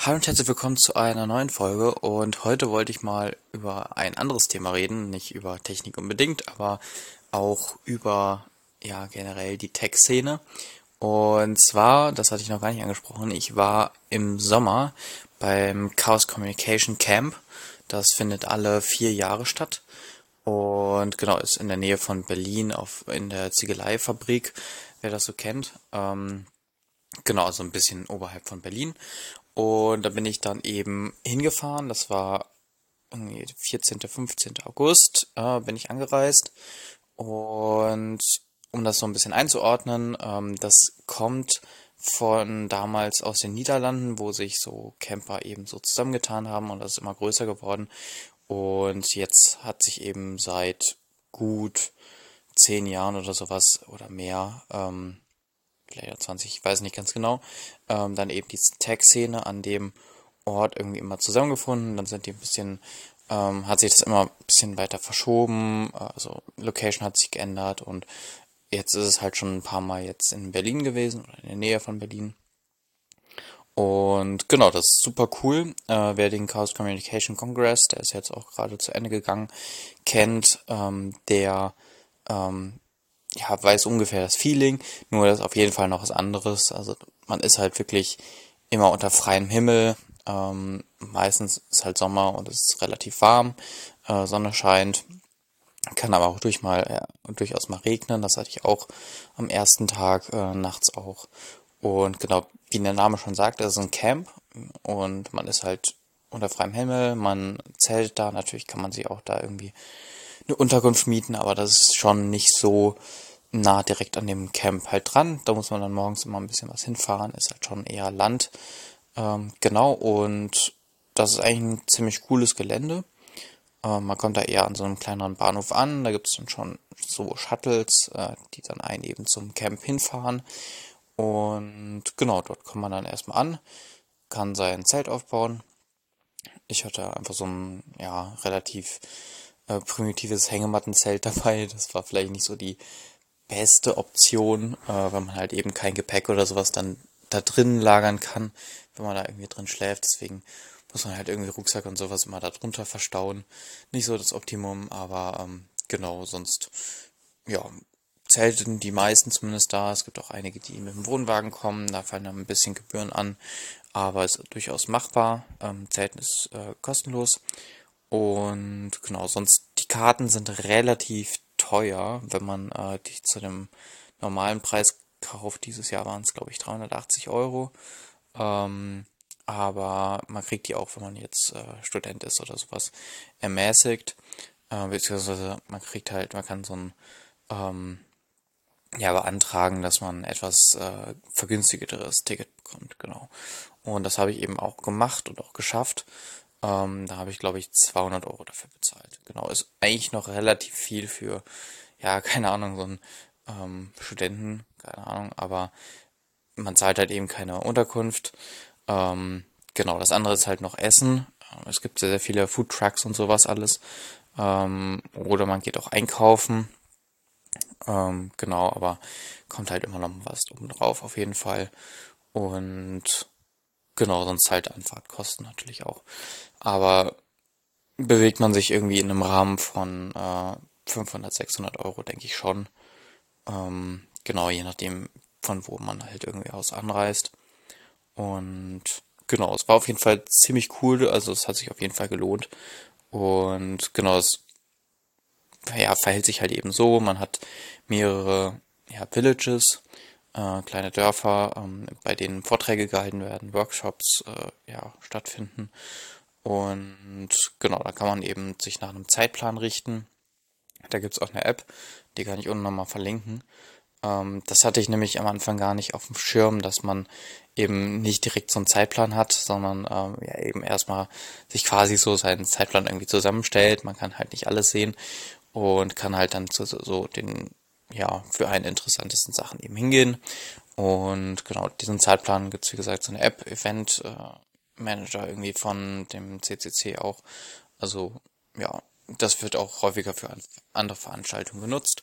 Hallo und herzlich willkommen zu einer neuen Folge und heute wollte ich mal über ein anderes Thema reden, nicht über Technik unbedingt, aber auch über ja generell die Tech-Szene. Und zwar, das hatte ich noch gar nicht angesprochen, ich war im Sommer beim Chaos Communication Camp. Das findet alle vier Jahre statt und genau ist in der Nähe von Berlin auf in der Ziegeleifabrik, wer das so kennt. Ähm, Genau, also ein bisschen oberhalb von Berlin. Und da bin ich dann eben hingefahren. Das war irgendwie 14., 15. August, äh, bin ich angereist. Und um das so ein bisschen einzuordnen, ähm, das kommt von damals aus den Niederlanden, wo sich so Camper eben so zusammengetan haben und das ist immer größer geworden. Und jetzt hat sich eben seit gut zehn Jahren oder sowas oder mehr ähm, vielleicht 20, ich weiß nicht ganz genau, ähm, dann eben die Tag-Szene an dem Ort irgendwie immer zusammengefunden. Dann sind die ein bisschen, ähm, hat sich das immer ein bisschen weiter verschoben, also Location hat sich geändert und jetzt ist es halt schon ein paar Mal jetzt in Berlin gewesen oder in der Nähe von Berlin. Und genau, das ist super cool. Äh, wer den Chaos Communication Congress, der ist jetzt auch gerade zu Ende gegangen, kennt, ähm, der ähm, ja, weiß ungefähr das Feeling, nur das ist auf jeden Fall noch was anderes. Also man ist halt wirklich immer unter freiem Himmel. Ähm, meistens ist halt Sommer und es ist relativ warm, äh, Sonne scheint. Kann aber auch durch mal, ja, durchaus mal regnen. Das hatte ich auch am ersten Tag, äh, nachts auch. Und genau, wie der Name schon sagt, das ist ein Camp und man ist halt unter freiem Himmel, man zählt da, natürlich kann man sich auch da irgendwie eine Unterkunft mieten, aber das ist schon nicht so nah direkt an dem Camp halt dran. Da muss man dann morgens immer ein bisschen was hinfahren, ist halt schon eher Land. Ähm, genau, und das ist eigentlich ein ziemlich cooles Gelände. Ähm, man kommt da eher an so einem kleineren Bahnhof an, da gibt es dann schon so Shuttles, äh, die dann einen eben zum Camp hinfahren. Und genau, dort kommt man dann erstmal an, kann sein Zelt aufbauen. Ich hatte einfach so ein, ja, relativ äh, primitives Hängemattenzelt dabei. Das war vielleicht nicht so die beste Option, äh, weil man halt eben kein Gepäck oder sowas dann da drin lagern kann, wenn man da irgendwie drin schläft. Deswegen muss man halt irgendwie Rucksack und sowas immer da drunter verstauen. Nicht so das Optimum, aber ähm, genau, sonst, ja, zelten die meisten zumindest da. Es gibt auch einige, die mit dem Wohnwagen kommen, da fallen dann ein bisschen Gebühren an, aber es ist durchaus machbar. Ähm, Zelten ist äh, kostenlos. Und genau, sonst die Karten sind relativ teuer, wenn man äh, die zu dem normalen Preis kauft. Dieses Jahr waren es, glaube ich, 380 Euro. Ähm, aber man kriegt die auch, wenn man jetzt äh, Student ist oder sowas, ermäßigt. Äh, beziehungsweise man kriegt halt, man kann so ein ähm, ja, beantragen, dass man etwas äh, vergünstigeres Ticket bekommt, genau. Und das habe ich eben auch gemacht und auch geschafft. Ähm, da habe ich, glaube ich, 200 Euro dafür bezahlt. Genau, ist eigentlich noch relativ viel für, ja, keine Ahnung, so einen ähm, Studenten, keine Ahnung, aber man zahlt halt eben keine Unterkunft. Ähm, genau, das andere ist halt noch Essen. Ähm, es gibt sehr, sehr viele Food Trucks und sowas alles. Ähm, oder man geht auch einkaufen. Ähm, genau, aber kommt halt immer noch was oben drauf auf jeden Fall. Und Genau, sonst halt Anfahrtkosten natürlich auch. Aber bewegt man sich irgendwie in einem Rahmen von äh, 500, 600 Euro, denke ich schon. Ähm, genau, je nachdem, von wo man halt irgendwie aus anreist. Und genau, es war auf jeden Fall ziemlich cool, also es hat sich auf jeden Fall gelohnt. Und genau, es ja, verhält sich halt eben so, man hat mehrere ja, Villages, äh, kleine Dörfer, ähm, bei denen Vorträge gehalten werden, Workshops äh, ja, stattfinden. Und genau, da kann man eben sich nach einem Zeitplan richten. Da gibt es auch eine App, die kann ich unten nochmal verlinken. Ähm, das hatte ich nämlich am Anfang gar nicht auf dem Schirm, dass man eben nicht direkt so einen Zeitplan hat, sondern ähm, ja eben erstmal sich quasi so seinen Zeitplan irgendwie zusammenstellt. Man kann halt nicht alles sehen und kann halt dann zu so den ja, für einen interessantesten Sachen eben hingehen. Und genau, diesen Zeitplan gibt es, wie gesagt, so eine App, Event äh, Manager irgendwie von dem CCC auch. Also, ja, das wird auch häufiger für andere Veranstaltungen genutzt.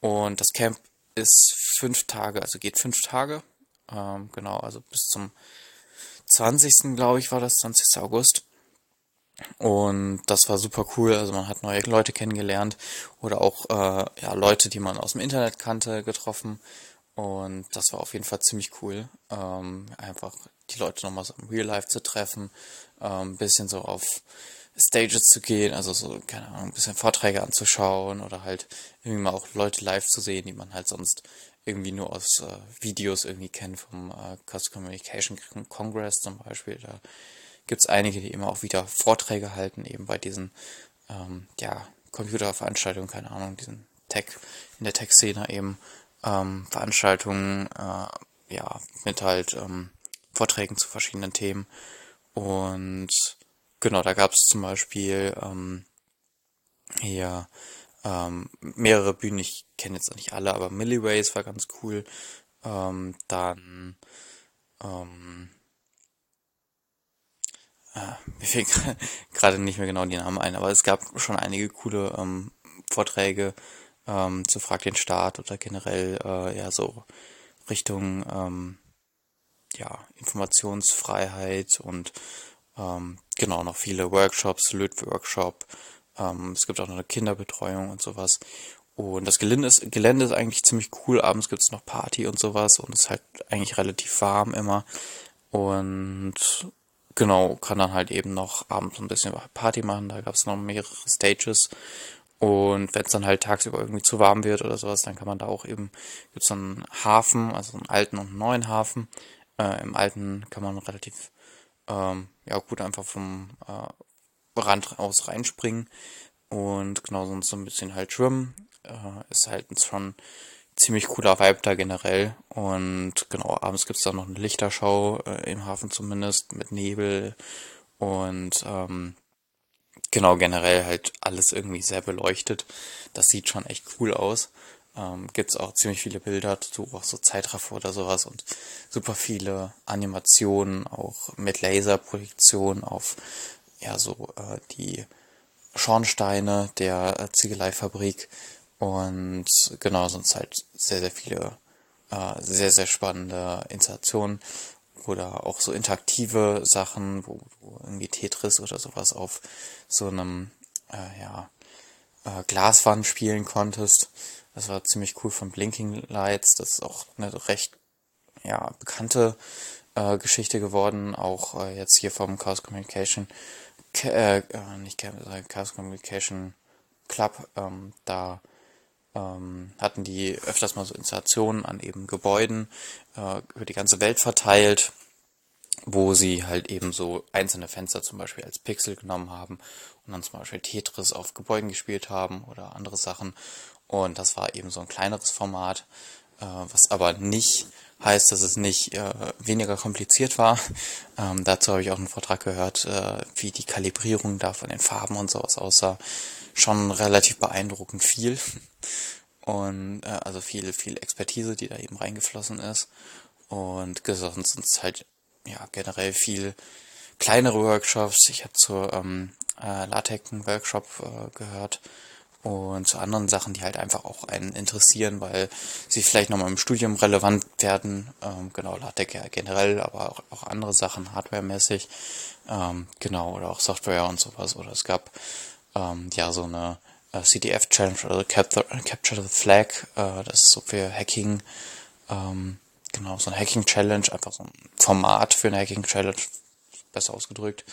Und das Camp ist fünf Tage, also geht fünf Tage. Ähm, genau, also bis zum 20. glaube ich war das, 20. August. Und das war super cool. Also man hat neue Leute kennengelernt oder auch äh, ja, Leute, die man aus dem Internet kannte, getroffen. Und das war auf jeden Fall ziemlich cool. Ähm, einfach die Leute nochmal so im Real Life zu treffen, ähm, bisschen so auf Stages zu gehen, also so, keine Ahnung, ein bisschen Vorträge anzuschauen oder halt irgendwie mal auch Leute live zu sehen, die man halt sonst irgendwie nur aus äh, Videos irgendwie kennt vom äh, Cost Communication Congress zum Beispiel. Da gibt's einige, die immer auch wieder Vorträge halten, eben bei diesen ähm, ja, Computerveranstaltungen, keine Ahnung, diesen Tech, in der Tech-Szene eben ähm, Veranstaltungen, äh, ja, mit halt ähm, Vorträgen zu verschiedenen Themen. Und genau, da gab es zum Beispiel ähm, hier ähm, mehrere Bühnen, ich kenne jetzt nicht alle, aber Milliways war ganz cool. Ähm, dann ähm, äh, mir fehlen gerade nicht mehr genau die Namen ein, aber es gab schon einige coole ähm, Vorträge ähm, zu Frag den Staat oder generell äh, ja so Richtung ähm, ja, Informationsfreiheit und ähm, genau noch viele Workshops, Lötworkshop. Ähm, es gibt auch noch eine Kinderbetreuung und sowas. Und das Gelände ist, Gelände ist eigentlich ziemlich cool. Abends gibt es noch Party und sowas und es ist halt eigentlich relativ warm immer. Und genau, kann dann halt eben noch abends ein bisschen Party machen. Da gab es noch mehrere Stages. Und wenn es dann halt tagsüber irgendwie zu warm wird oder sowas, dann kann man da auch eben, gibt es einen Hafen, also einen alten und einen neuen Hafen. Äh, Im alten kann man relativ ähm, ja gut einfach vom äh, Rand aus reinspringen und genau sonst so ein bisschen halt schwimmen. Äh, ist halt schon ziemlich cooler Vibe da generell. Und genau, abends gibt's da noch eine Lichterschau, äh, im Hafen zumindest, mit Nebel und ähm, genau generell halt alles irgendwie sehr beleuchtet. Das sieht schon echt cool aus ähm, gibt es auch ziemlich viele Bilder dazu, auch so Zeitraffer oder sowas und super viele Animationen, auch mit Laserprojektion auf ja so äh, die Schornsteine der äh, Ziegeleifabrik und genau, sonst halt sehr, sehr viele äh, sehr, sehr spannende Installationen oder auch so interaktive Sachen, wo du irgendwie Tetris oder sowas auf so einem äh, ja, äh, Glaswand spielen konntest. Das war ziemlich cool von Blinking Lights. Das ist auch eine recht ja, bekannte äh, Geschichte geworden. Auch äh, jetzt hier vom Chaos Communication, äh, äh, nicht Chaos Communication Club. Ähm, da ähm, hatten die öfters mal so Installationen an eben Gebäuden äh, über die ganze Welt verteilt wo sie halt eben so einzelne Fenster zum Beispiel als Pixel genommen haben und dann zum Beispiel Tetris auf Gebäuden gespielt haben oder andere Sachen. Und das war eben so ein kleineres Format, äh, was aber nicht heißt, dass es nicht äh, weniger kompliziert war. Ähm, dazu habe ich auch einen Vortrag gehört, äh, wie die Kalibrierung da von den Farben und sowas aussah. Schon relativ beeindruckend viel. Und äh, also viel, viel Expertise, die da eben reingeflossen ist. Und sonst sind halt ja generell viel kleinere Workshops. Ich habe zur ähm, äh, LaTeX einen Workshop äh, gehört, und zu anderen Sachen, die halt einfach auch einen interessieren, weil sie vielleicht nochmal im Studium relevant werden. Ähm, genau, LaTeX ja generell, aber auch, auch andere Sachen, hardwaremäßig. Ähm, genau, oder auch Software und sowas. Oder es gab ähm, ja so eine äh, CDF-Challenge, also Capture, Capture the Flag. Äh, das ist so für Hacking. Ähm, genau, so ein Hacking-Challenge, einfach so ein Format für eine Hacking-Challenge, besser ausgedrückt.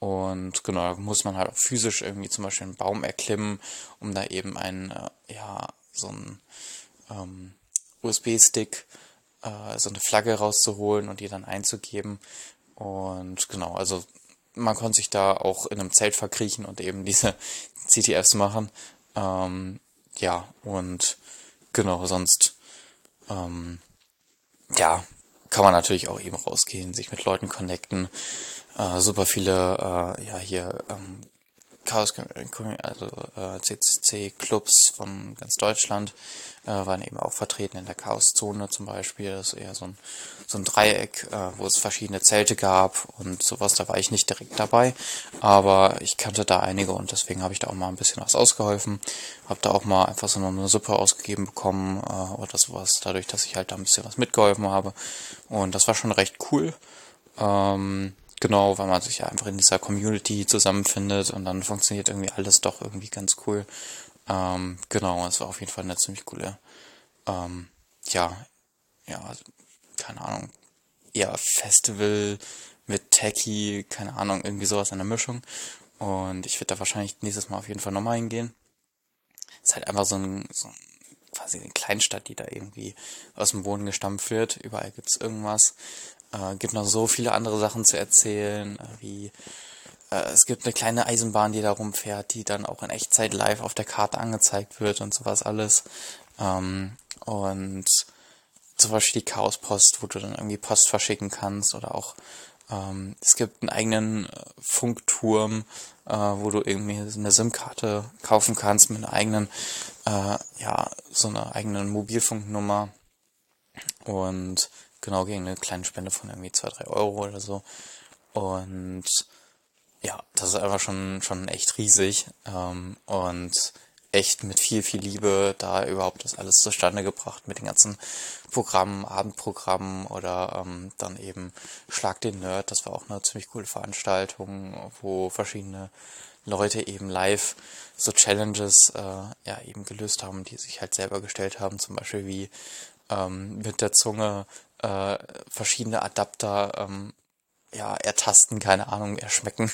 Und genau, da muss man halt auch physisch irgendwie zum Beispiel einen Baum erklimmen, um da eben einen, äh, ja, so einen ähm, USB-Stick, äh, so eine Flagge rauszuholen und die dann einzugeben. Und genau, also man konnte sich da auch in einem Zelt verkriechen und eben diese CTFs machen. Ähm, ja, und genau, sonst ähm, ja, kann man natürlich auch eben rausgehen, sich mit Leuten connecten äh, super viele, äh, ja, hier, ähm, Chaos, also äh, CCC-Clubs von ganz Deutschland äh, waren eben auch vertreten in der Chaoszone zum Beispiel. Das ist eher so ein, so ein Dreieck, äh, wo es verschiedene Zelte gab und sowas. Da war ich nicht direkt dabei, aber ich kannte da einige und deswegen habe ich da auch mal ein bisschen was ausgeholfen. Habe da auch mal einfach so eine Suppe ausgegeben bekommen äh, oder sowas, dadurch, dass ich halt da ein bisschen was mitgeholfen habe. Und das war schon recht cool. Ähm, genau, weil man sich ja einfach in dieser Community zusammenfindet und dann funktioniert irgendwie alles doch irgendwie ganz cool. Ähm, genau, es war auf jeden Fall eine ziemlich coole, ähm, ja, ja, also, keine Ahnung, eher Festival mit Techie, keine Ahnung, irgendwie sowas in der Mischung. Und ich werde da wahrscheinlich nächstes Mal auf jeden Fall nochmal hingehen. Ist halt einfach so ein, so ein quasi eine Kleinstadt, die da irgendwie aus dem Boden gestampft wird. Überall gibt's irgendwas. Äh, gibt noch so viele andere Sachen zu erzählen, äh, wie äh, es gibt eine kleine Eisenbahn, die da rumfährt, die dann auch in Echtzeit live auf der Karte angezeigt wird und sowas alles. Ähm, und zum Beispiel die Chaospost, wo du dann irgendwie Post verschicken kannst oder auch ähm, es gibt einen eigenen äh, Funkturm, äh, wo du irgendwie eine SIM-Karte kaufen kannst mit einer eigenen, äh, ja, so einer eigenen Mobilfunknummer und genau gegen eine kleine Spende von irgendwie zwei drei Euro oder so. Und ja, das ist einfach schon, schon echt riesig ähm, und echt mit viel, viel Liebe da überhaupt das alles zustande gebracht mit den ganzen Programmen, Abendprogrammen oder ähm, dann eben Schlag den Nerd. Das war auch eine ziemlich coole Veranstaltung, wo verschiedene Leute eben live so Challenges äh, ja eben gelöst haben, die sich halt selber gestellt haben, zum Beispiel wie ähm, mit der Zunge äh, verschiedene Adapter ähm, ja ertasten, keine Ahnung, erschmecken.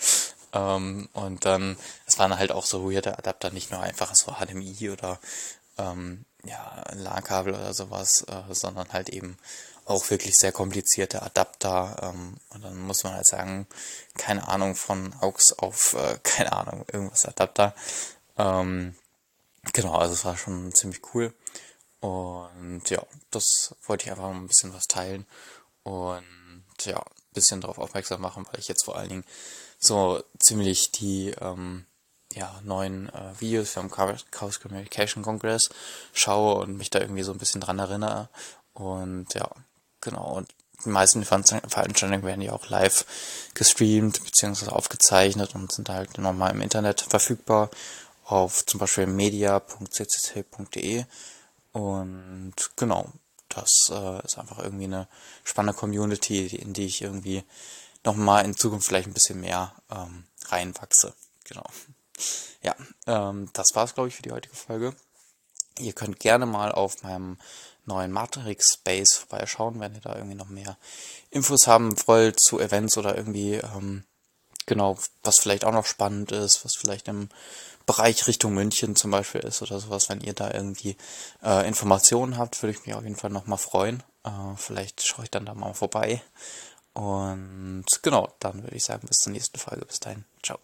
ähm, und dann, es waren halt auch so weirde Adapter, nicht nur einfach so HDMI oder ähm, ja, LAN-Kabel oder sowas, äh, sondern halt eben auch wirklich sehr komplizierte Adapter. Ähm, und dann muss man halt sagen, keine Ahnung von AUX auf, äh, keine Ahnung, irgendwas Adapter. Ähm, genau, also es war schon ziemlich cool. Und ja, das wollte ich einfach mal ein bisschen was teilen. Und ja, ein bisschen darauf aufmerksam machen, weil ich jetzt vor allen Dingen so ziemlich die ähm, ja, neuen äh, Videos vom Chaos Communication Congress schaue und mich da irgendwie so ein bisschen dran erinnere. Und ja, genau. Und die meisten Veranstaltungen werden ja auch live gestreamt bzw. aufgezeichnet und sind halt nochmal im Internet verfügbar auf zum Beispiel media.ccc.de und genau, das äh, ist einfach irgendwie eine spannende Community, in die ich irgendwie nochmal in Zukunft vielleicht ein bisschen mehr ähm, reinwachse. Genau. Ja, ähm, das war's, glaube ich, für die heutige Folge. Ihr könnt gerne mal auf meinem neuen Matrix Space vorbeischauen, wenn ihr da irgendwie noch mehr Infos haben wollt zu Events oder irgendwie, ähm, genau, was vielleicht auch noch spannend ist, was vielleicht im Bereich Richtung München zum Beispiel ist oder sowas. Wenn ihr da irgendwie äh, Informationen habt, würde ich mich auf jeden Fall nochmal freuen. Äh, vielleicht schaue ich dann da mal vorbei. Und genau, dann würde ich sagen, bis zur nächsten Folge. Bis dahin. Ciao.